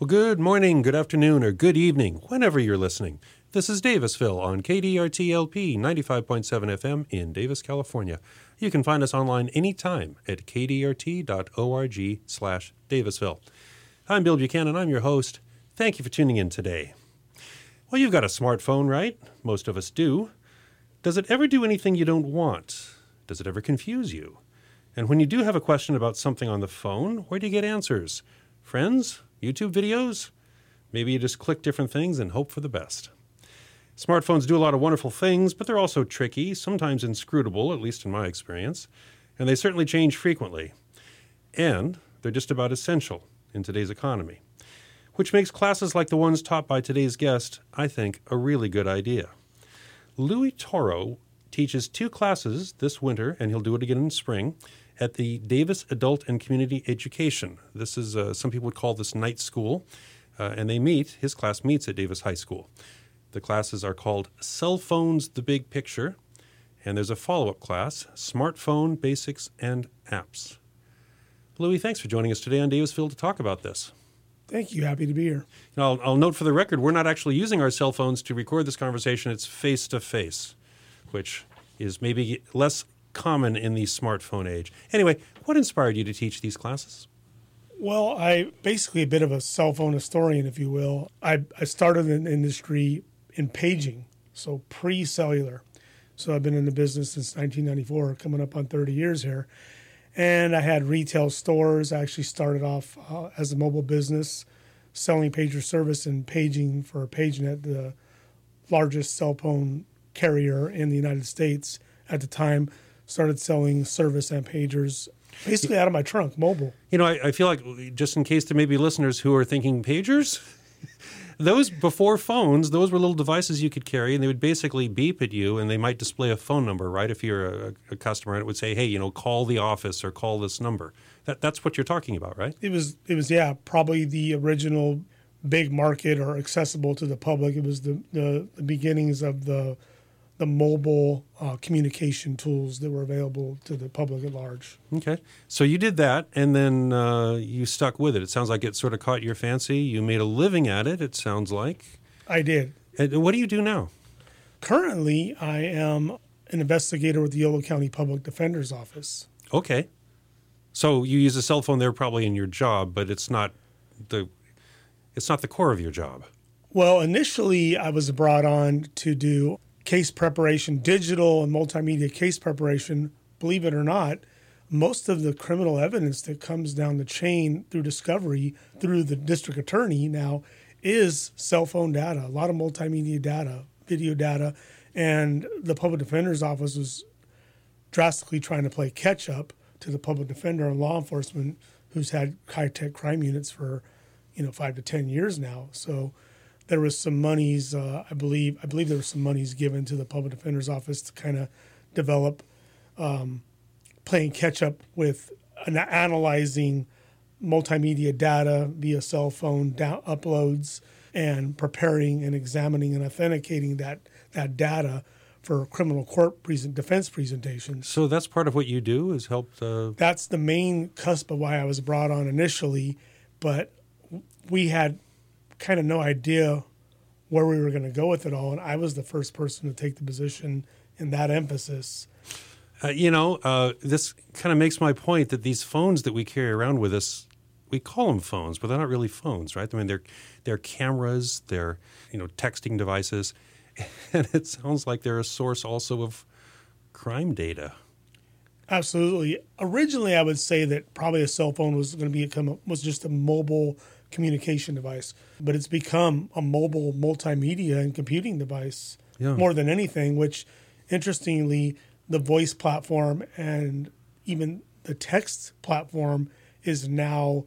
Well, good morning, good afternoon, or good evening, whenever you're listening. This is Davisville on KDRTLP 95.7 FM in Davis, California. You can find us online anytime at kdrt.org slash Davisville. I'm Bill Buchanan. I'm your host. Thank you for tuning in today. Well, you've got a smartphone, right? Most of us do. Does it ever do anything you don't want? Does it ever confuse you? And when you do have a question about something on the phone, where do you get answers? Friends? YouTube videos? Maybe you just click different things and hope for the best. Smartphones do a lot of wonderful things, but they're also tricky, sometimes inscrutable, at least in my experience, and they certainly change frequently. And they're just about essential in today's economy, which makes classes like the ones taught by today's guest, I think, a really good idea. Louis Toro teaches two classes this winter, and he'll do it again in spring, at the Davis Adult and Community Education. This is, uh, some people would call this night school, uh, and they meet, his class meets at Davis High School. The classes are called Cell Phones The Big Picture, and there's a follow up class, Smartphone Basics and Apps. Louis, thanks for joining us today on Davisville to talk about this. Thank you. Happy to be here. I'll, I'll note for the record, we're not actually using our cell phones to record this conversation. It's face to face, which is maybe less common in the smartphone age. Anyway, what inspired you to teach these classes? Well, I basically a bit of a cell phone historian, if you will. I, I started the industry in paging, so pre cellular. So I've been in the business since 1994, coming up on 30 years here. And I had retail stores. I actually started off uh, as a mobile business, selling pager service and paging for PageNet, the largest cell phone carrier in the United States at the time started selling service and pagers basically out of my trunk, mobile. You know, I, I, feel like just in case there may be listeners who are thinking pagers, those before phones, those were little devices you could carry, and they would basically beep at you, and they might display a phone number, right? If you're a, a customer, and it would say, "Hey, you know, call the office or call this number." That, that's what you're talking about, right? It was. It was. Yeah, probably the original big market or accessible to the public. It was the, the, the beginnings of the the mobile uh, communication tools that were available to the public at large. Okay. So you did that and then uh, you stuck with it. It sounds like it sort of caught your fancy. You made a living at it, it sounds like. I did. And what do you do now? Currently, I am an investigator with the Yolo County Public Defender's Office. Okay. So you use a cell phone there probably in your job, but it's not the it's not the core of your job. Well, initially I was brought on to do case preparation, digital and multimedia case preparation, believe it or not, most of the criminal evidence that comes down the chain through discovery through the district attorney now is cell phone data, a lot of multimedia data, video data, and the public defender's office was drastically trying to play catch up to the public defender and law enforcement who's had high tech crime units for you know five to ten years now. So there was some monies, uh, I believe, I believe there was some monies given to the public defender's office to kind of develop um, playing catch up with an analyzing multimedia data via cell phone down, uploads and preparing and examining and authenticating that that data for criminal court present defense presentations. So that's part of what you do is help. The... That's the main cusp of why I was brought on initially, but we had kind of no idea where we were going to go with it all. And I was the first person to take the position in that emphasis. Uh, you know, uh, this kind of makes my point that these phones that we carry around with us, we call them phones, but they're not really phones, right? I mean, they're they're cameras, they're you know texting devices, and it sounds like they're a source also of crime data. Absolutely. Originally, I would say that probably a cell phone was going to become was just a mobile communication device, but it's become a mobile multimedia and computing device yeah. more than anything, which interestingly, the voice platform and even the text platform is now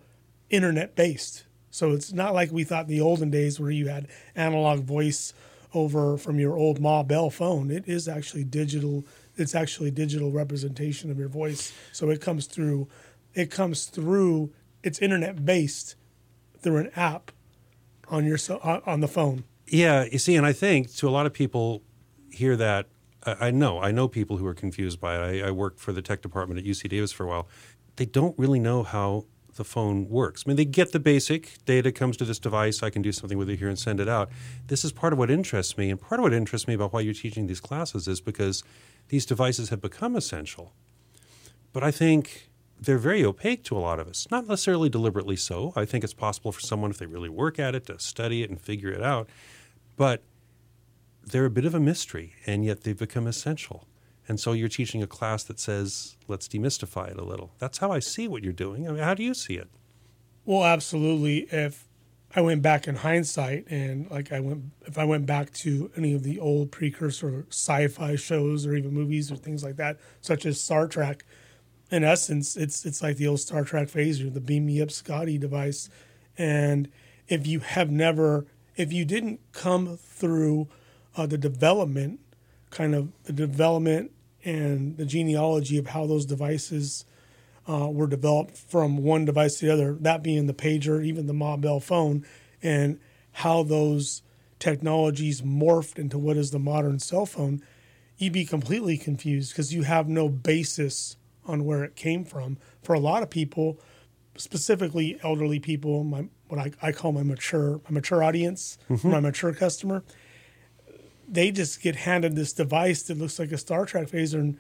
internet based. So it's not like we thought in the olden days where you had analog voice over from your old Ma Bell phone. It is actually digital. It's actually digital representation of your voice. So it comes through. It comes through. It's internet based through an app on your uh, on the phone. Yeah, you see, and I think to a lot of people hear that. I know, I know people who are confused by it. I, I worked for the tech department at UC Davis for a while. They don't really know how the phone works. I mean, they get the basic data comes to this device. I can do something with it here and send it out. This is part of what interests me, and part of what interests me about why you're teaching these classes is because these devices have become essential. But I think they're very opaque to a lot of us. Not necessarily deliberately so. I think it's possible for someone, if they really work at it, to study it and figure it out. But they're a bit of a mystery, and yet they've become essential. And so you're teaching a class that says, let's demystify it a little. That's how I see what you're doing. I mean, how do you see it? Well, absolutely. If I went back in hindsight and like I went, if I went back to any of the old precursor sci-fi shows or even movies or things like that, such as Star Trek, in essence, it's it's like the old Star Trek phaser, the beam me up Scotty device. And if you have never, if you didn't come through uh, the development, kind of the development and the genealogy of how those devices uh, were developed from one device to the other, that being the pager, even the Ma Bell phone, and how those technologies morphed into what is the modern cell phone, you'd be completely confused because you have no basis on where it came from. For a lot of people, specifically elderly people, my what I, I call my mature my mature audience, mm-hmm. my mature customer, they just get handed this device that looks like a Star Trek phaser and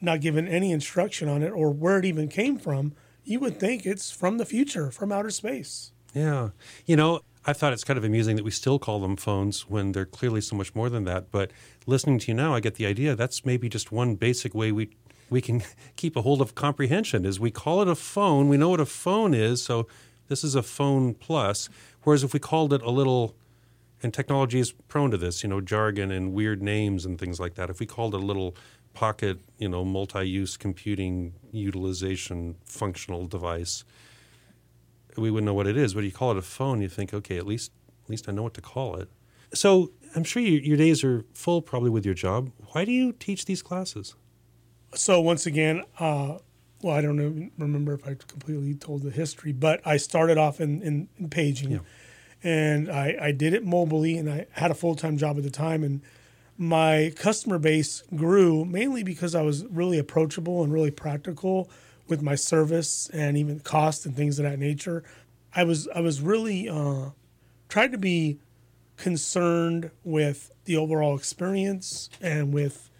not given any instruction on it or where it even came from. You would think it's from the future, from outer space. Yeah. You know, I thought it's kind of amusing that we still call them phones when they're clearly so much more than that. But listening to you now, I get the idea that's maybe just one basic way we we can keep a hold of comprehension is we call it a phone. We know what a phone is, so this is a phone plus. Whereas if we called it a little and technology is prone to this, you know, jargon and weird names and things like that. If we called it a little pocket, you know, multi-use computing utilization functional device, we wouldn't know what it is. But you call it a phone, you think, okay, at least at least I know what to call it. So I'm sure you, your days are full, probably with your job. Why do you teach these classes? So once again, uh, well, I don't know, remember if I completely told the history, but I started off in, in, in paging. Yeah and I, I did it mobily and I had a full time job at the time and my customer base grew mainly because I was really approachable and really practical with my service and even cost and things of that nature. I was I was really uh, tried to be concerned with the overall experience and with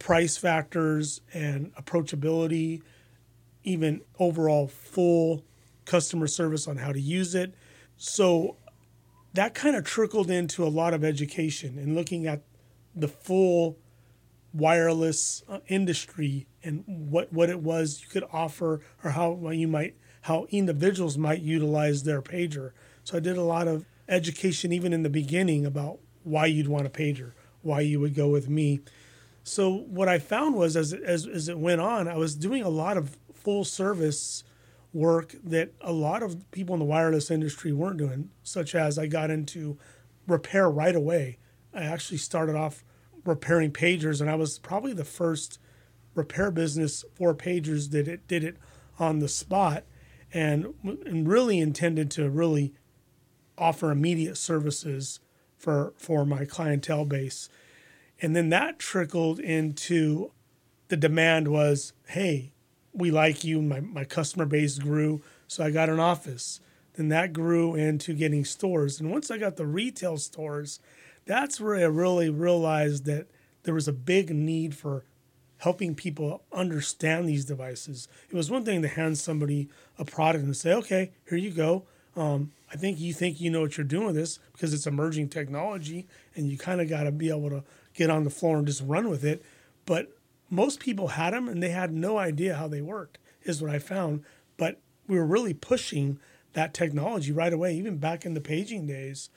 price factors and approachability, even overall full customer service on how to use it. So that kind of trickled into a lot of education and looking at the full wireless uh, industry and what, what it was you could offer or how you might how individuals might utilize their pager. So I did a lot of education even in the beginning about why you'd want a pager, why you would go with me. So what I found was as as as it went on, I was doing a lot of full service work that a lot of people in the wireless industry weren't doing, such as I got into repair right away. I actually started off repairing pagers, and I was probably the first repair business for pagers that it did it on the spot, and and really intended to really offer immediate services for for my clientele base, and then that trickled into the demand was, hey, we like you. My, my customer base grew. So I got an office. Then that grew into getting stores. And once I got the retail stores, that's where I really realized that there was a big need for helping people understand these devices. It was one thing to hand somebody a product and say, okay, here you go. Um, I think you think you know what you're doing with this because it's emerging technology and you kind of got to be able to get on the floor and just run with it. But most people had them and they had no idea how they worked, is what I found. But we were really pushing that technology right away, even back in the paging days.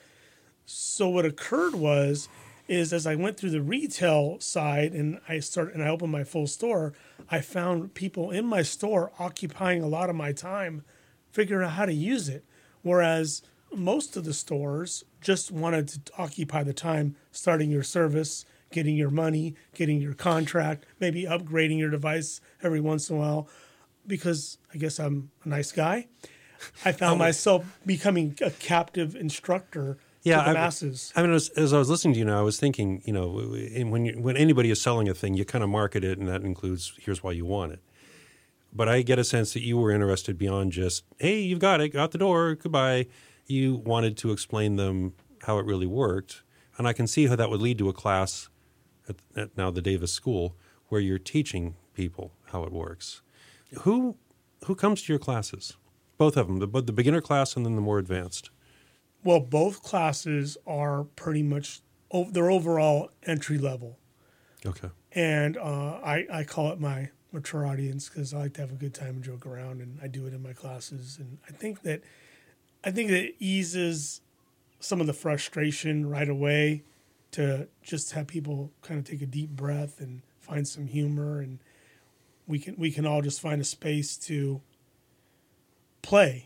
So what occurred was, is as I went through the retail side and I started and I opened my full store, I found people in my store occupying a lot of my time figuring out how to use it. Whereas most of the stores just wanted to occupy the time starting your service getting your money, getting your contract, maybe upgrading your device every once in a while. Because I guess I'm a nice guy, I found oh. myself becoming a captive instructor yeah, to the I, masses. I mean, as, as, I was listening to you now, I was thinking, you know, when you, when anybody is selling a thing, you kind of market it, and that includes here's why you want it. But I get a sense that you were interested beyond just, hey, you've got it, out the door, goodbye. You wanted to explain them how it really worked. And I can see how that would lead to a class at, at now the Davis School where you're teaching people how it works. Who who comes to your classes? Both of them, the, the beginner class and then the more advanced. Well, both classes are pretty much they're overall entry level. Okay. And uh, I I call it my mature audience because I like to have a good time and joke around, and I do it in my classes. And I think that I think that it eases some of the frustration right away to just have people kind of take a deep breath and find some humor and we can we can all just find a space to play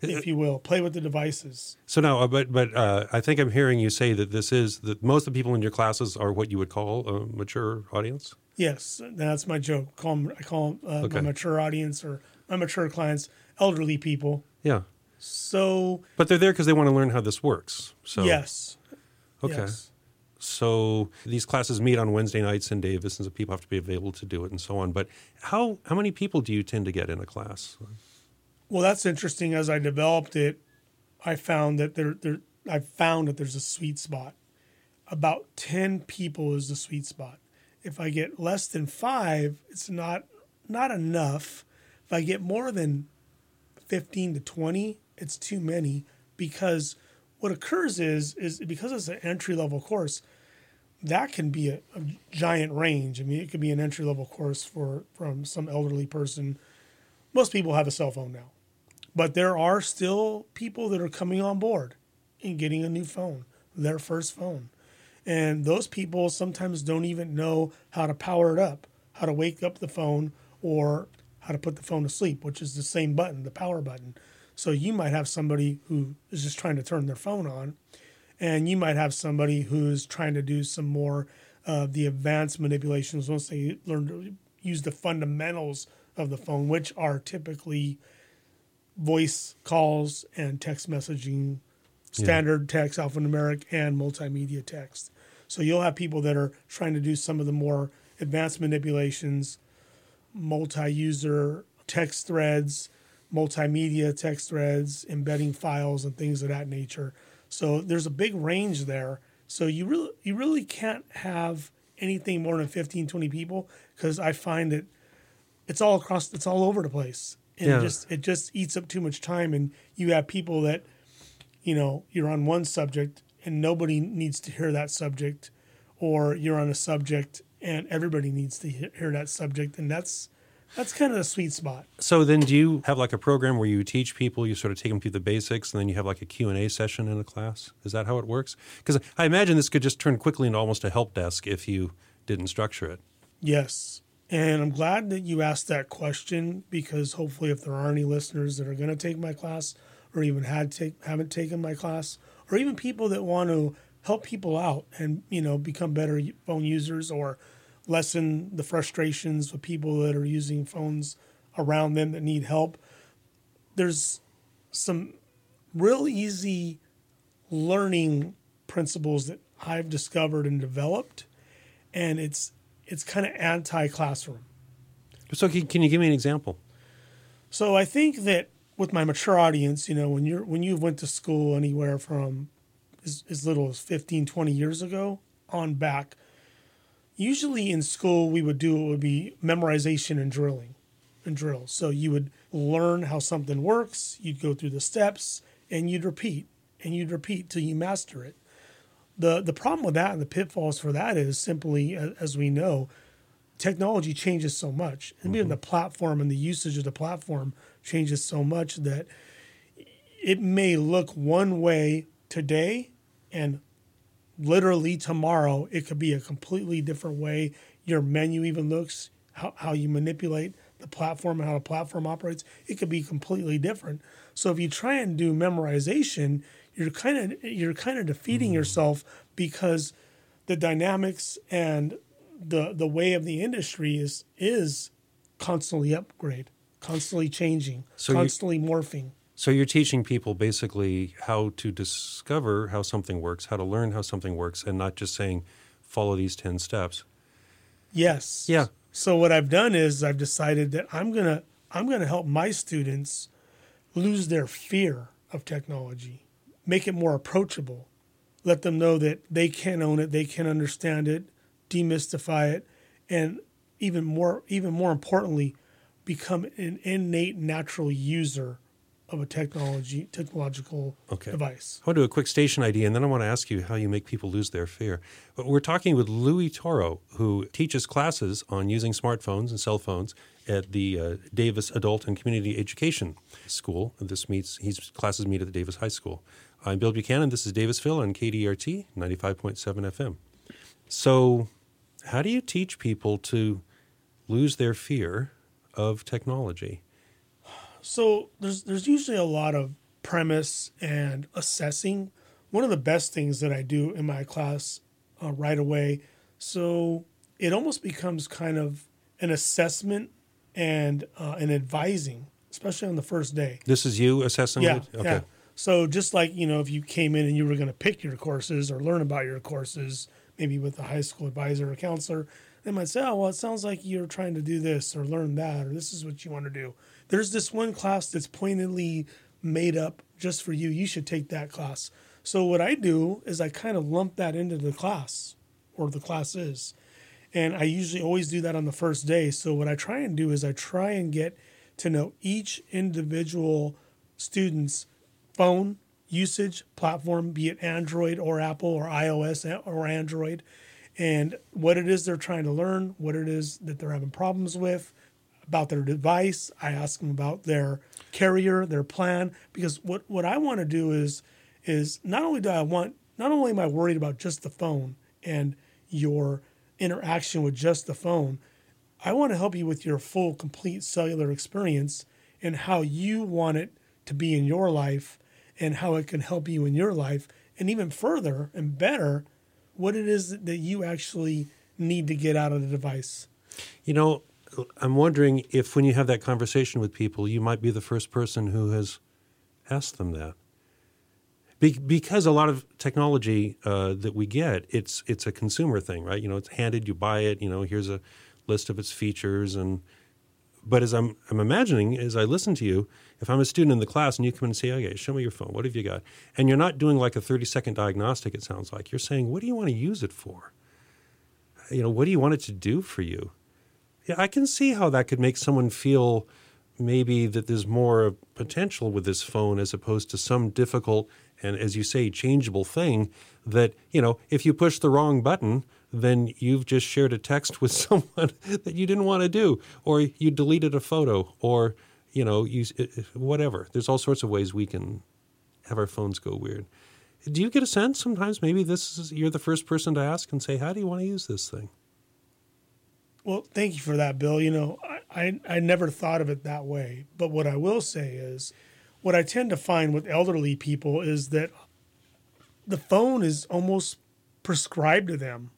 if you will play with the devices so now uh, but but uh, i think i'm hearing you say that this is that most of the people in your classes are what you would call a mature audience yes that's my joke call them, i call them, uh, okay. my mature audience or my mature clients elderly people yeah so but they're there because they want to learn how this works so yes okay yes. So these classes meet on Wednesday nights in Davis, and so people have to be available to do it, and so on. But how how many people do you tend to get in a class? Well, that's interesting. As I developed it, I found that there there I found that there's a sweet spot. About ten people is the sweet spot. If I get less than five, it's not not enough. If I get more than fifteen to twenty, it's too many because what occurs is is because it's an entry level course, that can be a, a, giant range. I mean, it could be an entry level course for from some elderly person. Most people have a cell phone now, but there are still people that are coming on board and getting a new phone, their first phone, and those people sometimes don't even know how to power it up, how to wake up the phone, or how to put the phone to sleep, which is the same button, the power button. So you might have somebody who is just trying to turn their phone on, and you might have somebody who's trying to do some more of the advanced manipulations once they learn to use the fundamentals of the phone, which are typically voice calls and text messaging, standard yeah. text, alphanumeric, and multimedia text. So you'll have people that are trying to do some of the more advanced manipulations, multi-user text threads, multimedia text threads, embedding files, and things of that nature. So there's a big range there. So you really you really can't have anything more than 15, 20 people because I find that it's all across it's all over the place. And yeah. it just it just eats up too much time and you have people that you know, you're on one subject and nobody needs to hear that subject or you're on a subject and everybody needs to hear that subject and that's that's kind of the sweet spot. So then do you have like a program where you teach people, you sort of take them through the basics and then you have like a Q&A session in a class? Is that how it works? Because I imagine this could just turn quickly into almost a help desk if you didn't structure it. Yes. And I'm glad that you asked that question because hopefully if there are any listeners that are going to take my class or even had take haven't taken my class or even people that want to help people out and you know become better phone users or lessen the frustrations of people that are using phones around them that need help. There's some real easy learning principles that I've discovered and developed, and it's it's kind of anti-classroom. So, can, can you give me an example? So, I think that with my mature audience, you know, when you're when you went to school anywhere from as, as little as 15, 20 years ago on back, usually in school we would do it would be memorization and drilling and drills. So you would learn how something works, you'd go through the steps, and you'd repeat and you'd repeat till you master it. The the problem with that and the pitfalls for that is simply as we know, technology changes so much. And mm-hmm. even the platform and the usage of the platform changes so much that it may look one way today and literally tomorrow it could be a completely different way your menu even looks how, how you manipulate the platform and how the platform operates it could be completely different so if you try and do memorization you're kind of you're kind of defeating mm-hmm. yourself because the dynamics and the the way of the industry is is constantly upgrade constantly changing so constantly morphing so you're teaching people basically how to discover how something works, how to learn how something works, and not just saying follow these ten steps. Yes. Yeah. So what I've done is I've decided that I'm gonna I'm gonna help my students lose their fear of technology, make it more approachable, let them know that they can own it, they can understand it, demystify it, and even more even more importantly, become an innate natural user of a technology technological Okay. device. I want to do a quick station ID, and then I want to ask you how you make people lose their fear. But we're talking with Louis Toro, who teaches classes on using smartphones and cell phones at the uh, Davis Adult and Community Education School. This meets his classes meet at the Davis High School. I'm Bill Buchanan. This is Davisville on KDRT 95.7 FM. So, how do you teach people to lose their fear of technology? So there's there's usually a lot of premise and assessing. One of the best things that I do in my class uh, right away, so it almost becomes kind of an assessment and uh, an advising, especially on the first day. This is you assessing Yeah, it? Okay. yeah. So just like you know, if you came in and you were going to pick your courses or learn about your courses, maybe with a high school advisor or counselor, they might say, "Oh, well, it sounds like you're trying to do this or learn that, or this is what you want to do." There's this one class that's pointedly made up just for you. You should take that class. So what I do is I kind of lump that into the class or the classes. And I usually always do that on the first day. So what I try and do is I try and get to know each individual student's phone usage platform, be it Android or Apple or iOS or Android, and what it is they're trying to learn, what it is that they're having problems with, about their device. I ask them about their carrier, their plan, because what, what I want to do is is not only do I want not only am I worried about just the phone and your interaction with just the phone, I want to help you with your full complete cellular experience and how you want it to be in your life and how it can help you in your life and even further and better what it is that you actually need to get out of the device. You know, I'm wondering if when you have that conversation with people, you might be the first person who has asked them that. Be- because a lot of technology uh, that we get, it's it's a consumer thing, right? You know, it's handed, you buy it. You know, here's a list of its features, and but as I'm I'm imagining as I listen to you, if I'm a student in the class and you come and say, "Okay, show me your phone. What have you got?" and you're not doing like a 30 second diagnostic, it sounds like you're saying, "What do you want to use it for?" You know, what do you want it to do for you? Yeah, I can see how that could make someone feel maybe that there's more potential with this phone as opposed to some difficult and, as you say, changeable thing that, you know, if you push the wrong button, then you've just shared a text with someone that you didn't want to do, or you deleted a photo, or, you know, you, eh, eh, whatever. There's all sorts of ways we can have our phones go weird. Do you get a sense sometimes maybe this is you're the first person to ask and say, how do you want to use this thing? Well, thank you for that, Bill. You know, I, I, I never thought of it that way. But what I will say is, what I tend to find with elderly people is that the phone is almost prescribed to them.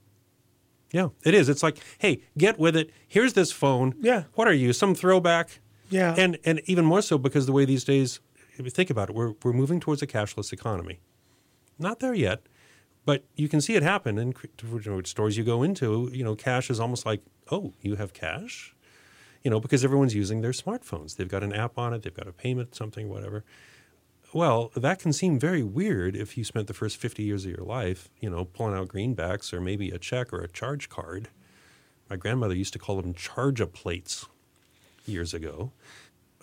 Yeah, it is. It's like, hey, get with it. Here's this phone. Yeah. What are you? Some throwback? Yeah. And and even more so because the way these days, if you think about it, we're we're moving towards a cashless economy. Not there yet, but you can see it happen in stores you go into. You know, cash is almost like, oh, you have cash, you know, because everyone's using their smartphones. They've got an app on it. They've got a payment, something, whatever. Well, that can seem very weird if you spent the first 50 years of your life, you know, pulling out greenbacks or maybe a check or a charge card. My grandmother used to call them charge plates years ago.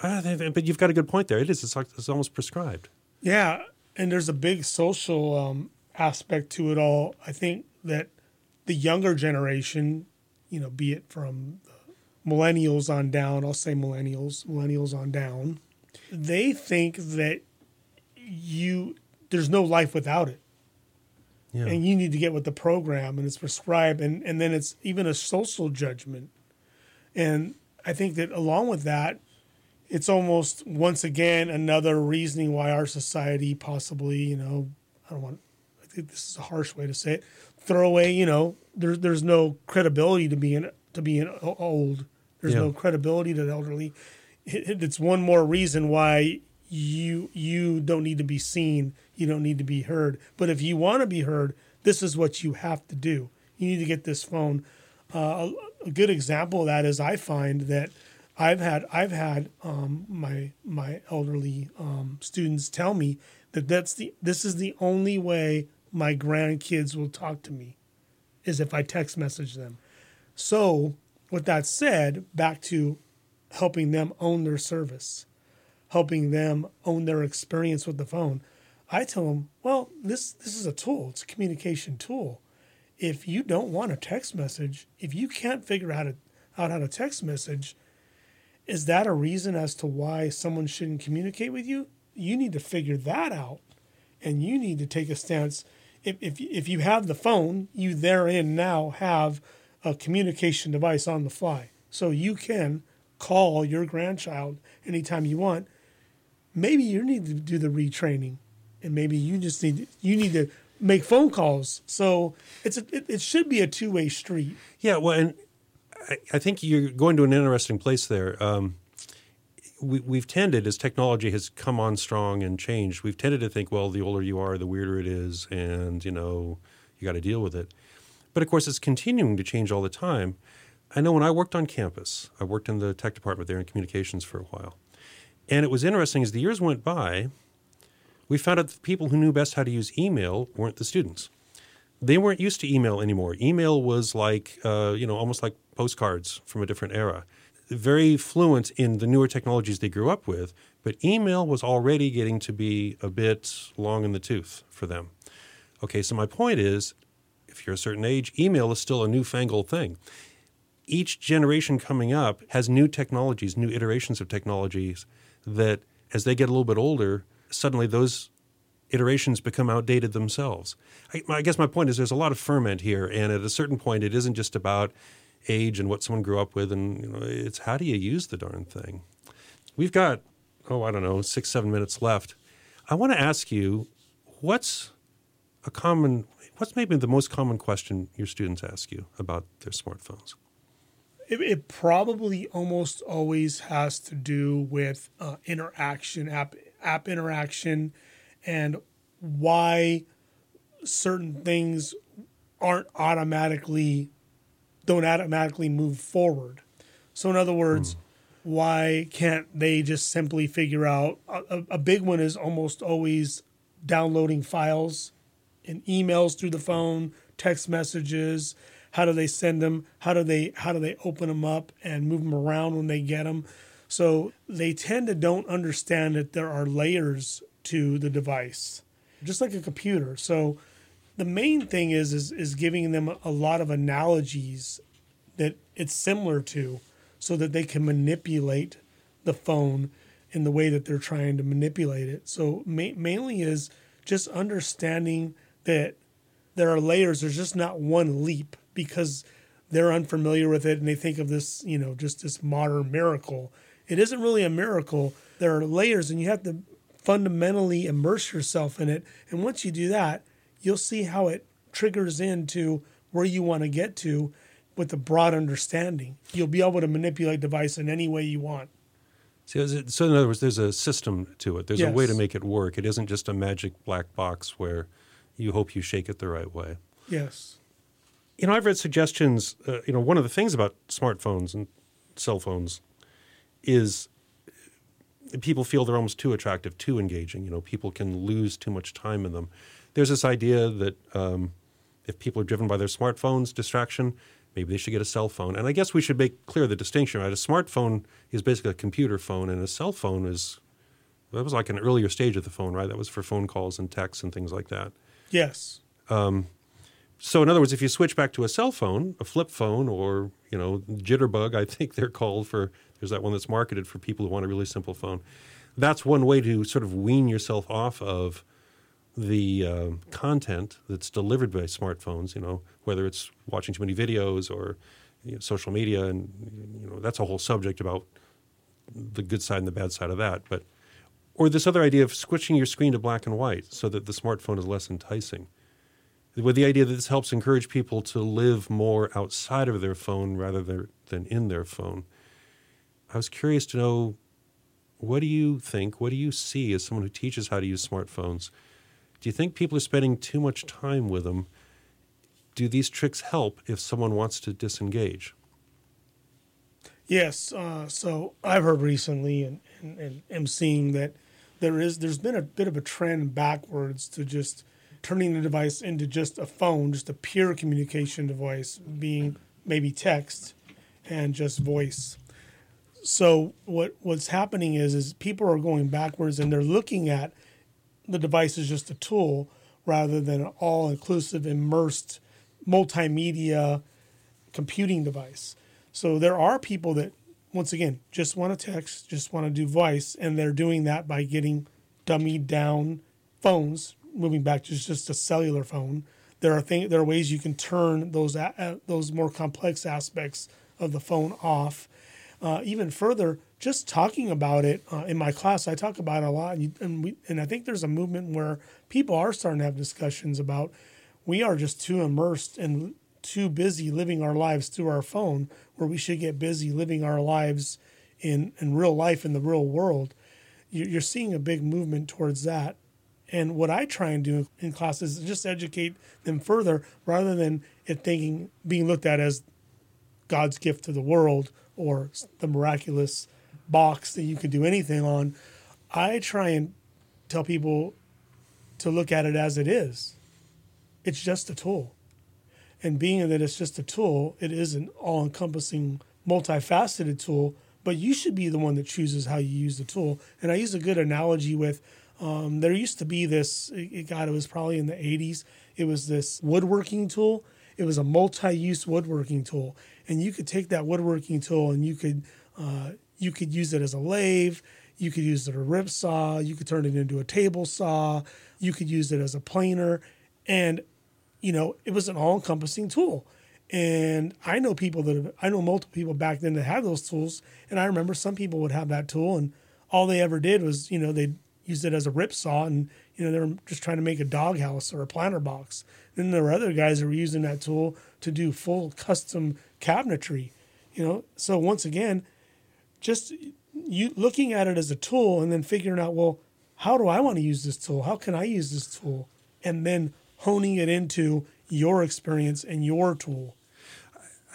Uh, but you've got a good point there. It is. It's like it's almost prescribed. Yeah, and there's a big social um, aspect to it all. I think that the younger generation, you know, be it from millennials on down, I'll say millennials, millennials on down, they think that you there's no life without it. Yeah. And you need to get with the program and it's prescribed and, and then it's even a social judgment. And I think that along with that, it's almost once again another reasoning why our society possibly, you know, I don't want I think this is a harsh way to say it, throw away, you know, there's there's no credibility to being to being old. There's Yeah. no credibility to the elderly. It, it's one more reason why you you don't need to be seen, you don't need to be heard. But if you want to be heard, this is what you have to do. You need to get this phone. Uh, a good example of that is I find that I've had I've had um, my my elderly um, students tell me that that's the this is the only way my grandkids will talk to me is if I text message them. So with that said, back to helping them own their service, helping them own their experience with the phone. I tell them, well, this this is a tool. It's a communication tool. If you don't want a text message, if you can't figure out, a, out how to text message, is that a reason as to why someone shouldn't communicate with you? You need to figure that out, and you need to take a stance. If if if you have the phone, you therein now have a communication device on the fly, so you can call your grandchild anytime you want. Maybe you need to do the retraining, and maybe you just need you need to make phone calls. So it's a, it, it should be a two way street. Yeah, well, and I, I, think you're going to an interesting place there. Um, we, we've tended, as technology has come on strong and changed, we've tended to think, well, the older you are, the weirder it is, and you know, you got to deal with it. But of course, it's continuing to change all the time. I know when I worked on campus, I worked in the tech department there in communications for a while. And it was interesting as the years went by, we found out that the people who knew best how to use email weren't the students. They weren't used to email anymore. Email was like, uh, you know, almost like postcards from a different era. Very fluent in the newer technologies they grew up with, but email was already getting to be a bit long in the tooth for them. Okay, so my point is if you're a certain age, email is still a newfangled thing each generation coming up has new technologies, new iterations of technologies that as they get a little bit older, suddenly those iterations become outdated themselves. I, I, guess my point is there's a lot of ferment here, and at a certain point, it isn't just about age and what someone grew up with, and you know, it's how do you use the darn thing. We've got oh I don't know six seven minutes left. I want to ask you what's a common what's maybe the most common question your students ask you about their smartphones it, it probably almost always has to do with uh, interaction, app app interaction, and why certain things aren't automatically don't automatically move forward. So in other words, mm. why can't they just simply figure out a, a big one is almost always downloading files and emails through the phone, text messages, how do they send them? How do they how do they open them up and move them around when they get them? So they tend to don't understand that there are layers to the device, just like a computer. So the main thing is is, is giving them a lot of analogies that it's similar to, so that they can manipulate the phone in the way that they're trying to manipulate it. So ma- mainly is just understanding that there are layers. There's just not one leap because they're unfamiliar with it and they think of this, you know, just this modern miracle. It isn't really a miracle. There are layers and you have to fundamentally immerse yourself in it. And once you do that, you'll see how it triggers into where you want to get to with a broad understanding. You'll be able to manipulate device in any way you want. So, so in other words, there's a system to it. There's yes. a way to make it work. It isn't just a magic black box where you hope you shake it the right way. Yes. You know, I've read suggestions. Uh, you know, one of the things about smartphones and cell phones is people feel they're almost too attractive, too engaging. You know, people can lose too much time in them. There's this idea that um, if people are driven by their smartphones, distraction, maybe they should get a cell phone. And I guess we should make clear the distinction, right? A smartphone is basically a computer phone, and a cell phone is that was like an earlier stage of the phone, right? That was for phone calls and texts and things like that. Yes. Um, so in other words, if you switch back to a cell phone, a flip phone, or you know Jitterbug, I think they're called for. There's that one that's marketed for people who want a really simple phone. That's one way to sort of wean yourself off of the uh, content that's delivered by smartphones. You know, whether it's watching too many videos or you know, social media, and you know that's a whole subject about the good side and the bad side of that. But or this other idea of switching your screen to black and white so that the smartphone is less enticing with the idea that this helps encourage people to live more outside of their phone rather than in their phone. I was curious to know what do you think? What do you see as someone who teaches how to use smartphones? Do you think people are spending too much time with them? Do these tricks help if someone wants to disengage? Yes. Uh, so I've heard recently and, and, and am seeing that there is there's been a bit of a trend backwards to just turning the device into just a phone, just a pure communication device, being maybe text and just voice. So what what's happening is is people are going backwards and they're looking at the device as just a tool rather than an all inclusive immersed multimedia computing device. So there are people that once again just want to text, just want to do voice, and they're doing that by getting dummied down phones, moving back to just a cellular phone. There are things, there are ways you can turn those a, those more complex aspects of the phone off. Uh, even further, just talking about it uh, in my class, I talk about it a lot, and, you, and, we, and I think there's a movement where people are starting to have discussions about we are just too immersed and too busy living our lives through our phone, where we should get busy living our lives in in real life in the real world. You're seeing a big movement towards that. And what I try and do in classes is just educate them further rather than it thinking being looked at as God's gift to the world or the miraculous box that you can do anything on. I try and tell people to look at it as it is. It's just a tool. And being that it's just a tool, it is an all encompassing, multifaceted tool, but you should be the one that chooses how you use the tool. And I use a good analogy with um, there used to be this, it, God, it was probably in the 80s, it was this woodworking tool. It was a multi use woodworking tool. And you could take that woodworking tool and you could, uh, you could use it as a lathe. You could use it as a rip saw. You could turn it into a table saw. You could use it as a planer. And, you know, it was an all encompassing tool. And I know people that have, I know multiple people back then that had those tools. And I remember some people would have that tool and all they ever did was, you know, they'd use it as a rip saw and, you know, they were just trying to make a doghouse or a planter box. Then there were other guys that were using that tool to do full custom cabinetry, you know. So once again, just you looking at it as a tool and then figuring out, well, how do I want to use this tool? How can I use this tool? And then honing it into your experience and your tool.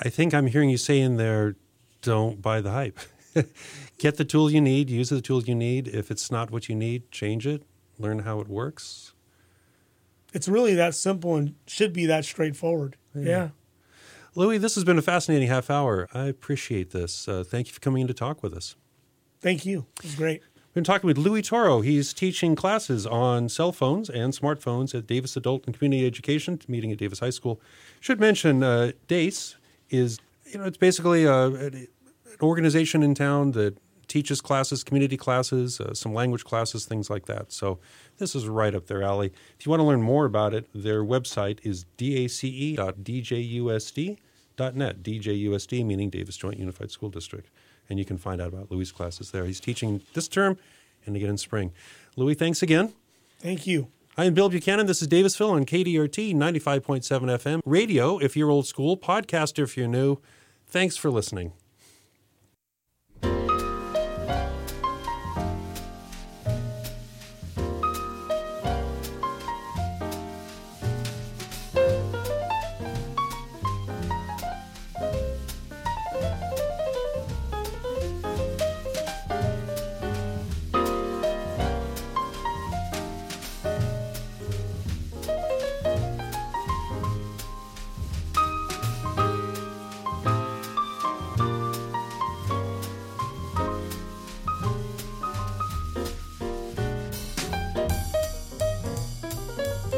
I think I'm hearing you say in there, don't buy the hype. Get the tool you need, use the tool you need. If it's not what you need, change it, learn how it works. It's really that simple and should be that straightforward. Yeah. yeah. Louis, this has been a fascinating half hour. I appreciate this. Uh, thank you for coming in to talk with us. Thank you. It was great. We've been talking with Louis Toro. He's teaching classes on cell phones and smartphones at Davis Adult and Community Education, meeting at Davis High School. Should mention uh, DACE is, you know, it's basically a, an organization in town that teaches classes, community classes, uh, some language classes, things like that. So this is right up their alley. If you want to learn more about it, their website is dace.djusd.net. DJUSD meaning Davis Joint Unified School District. And you can find out about Louis' classes there. He's teaching this term and again in spring. Louis, thanks again. Thank you. I am Bill Buchanan. This is Davisville on KDRT 95.7 FM. Radio, if you're old school, podcaster, if you're new. Thanks for listening.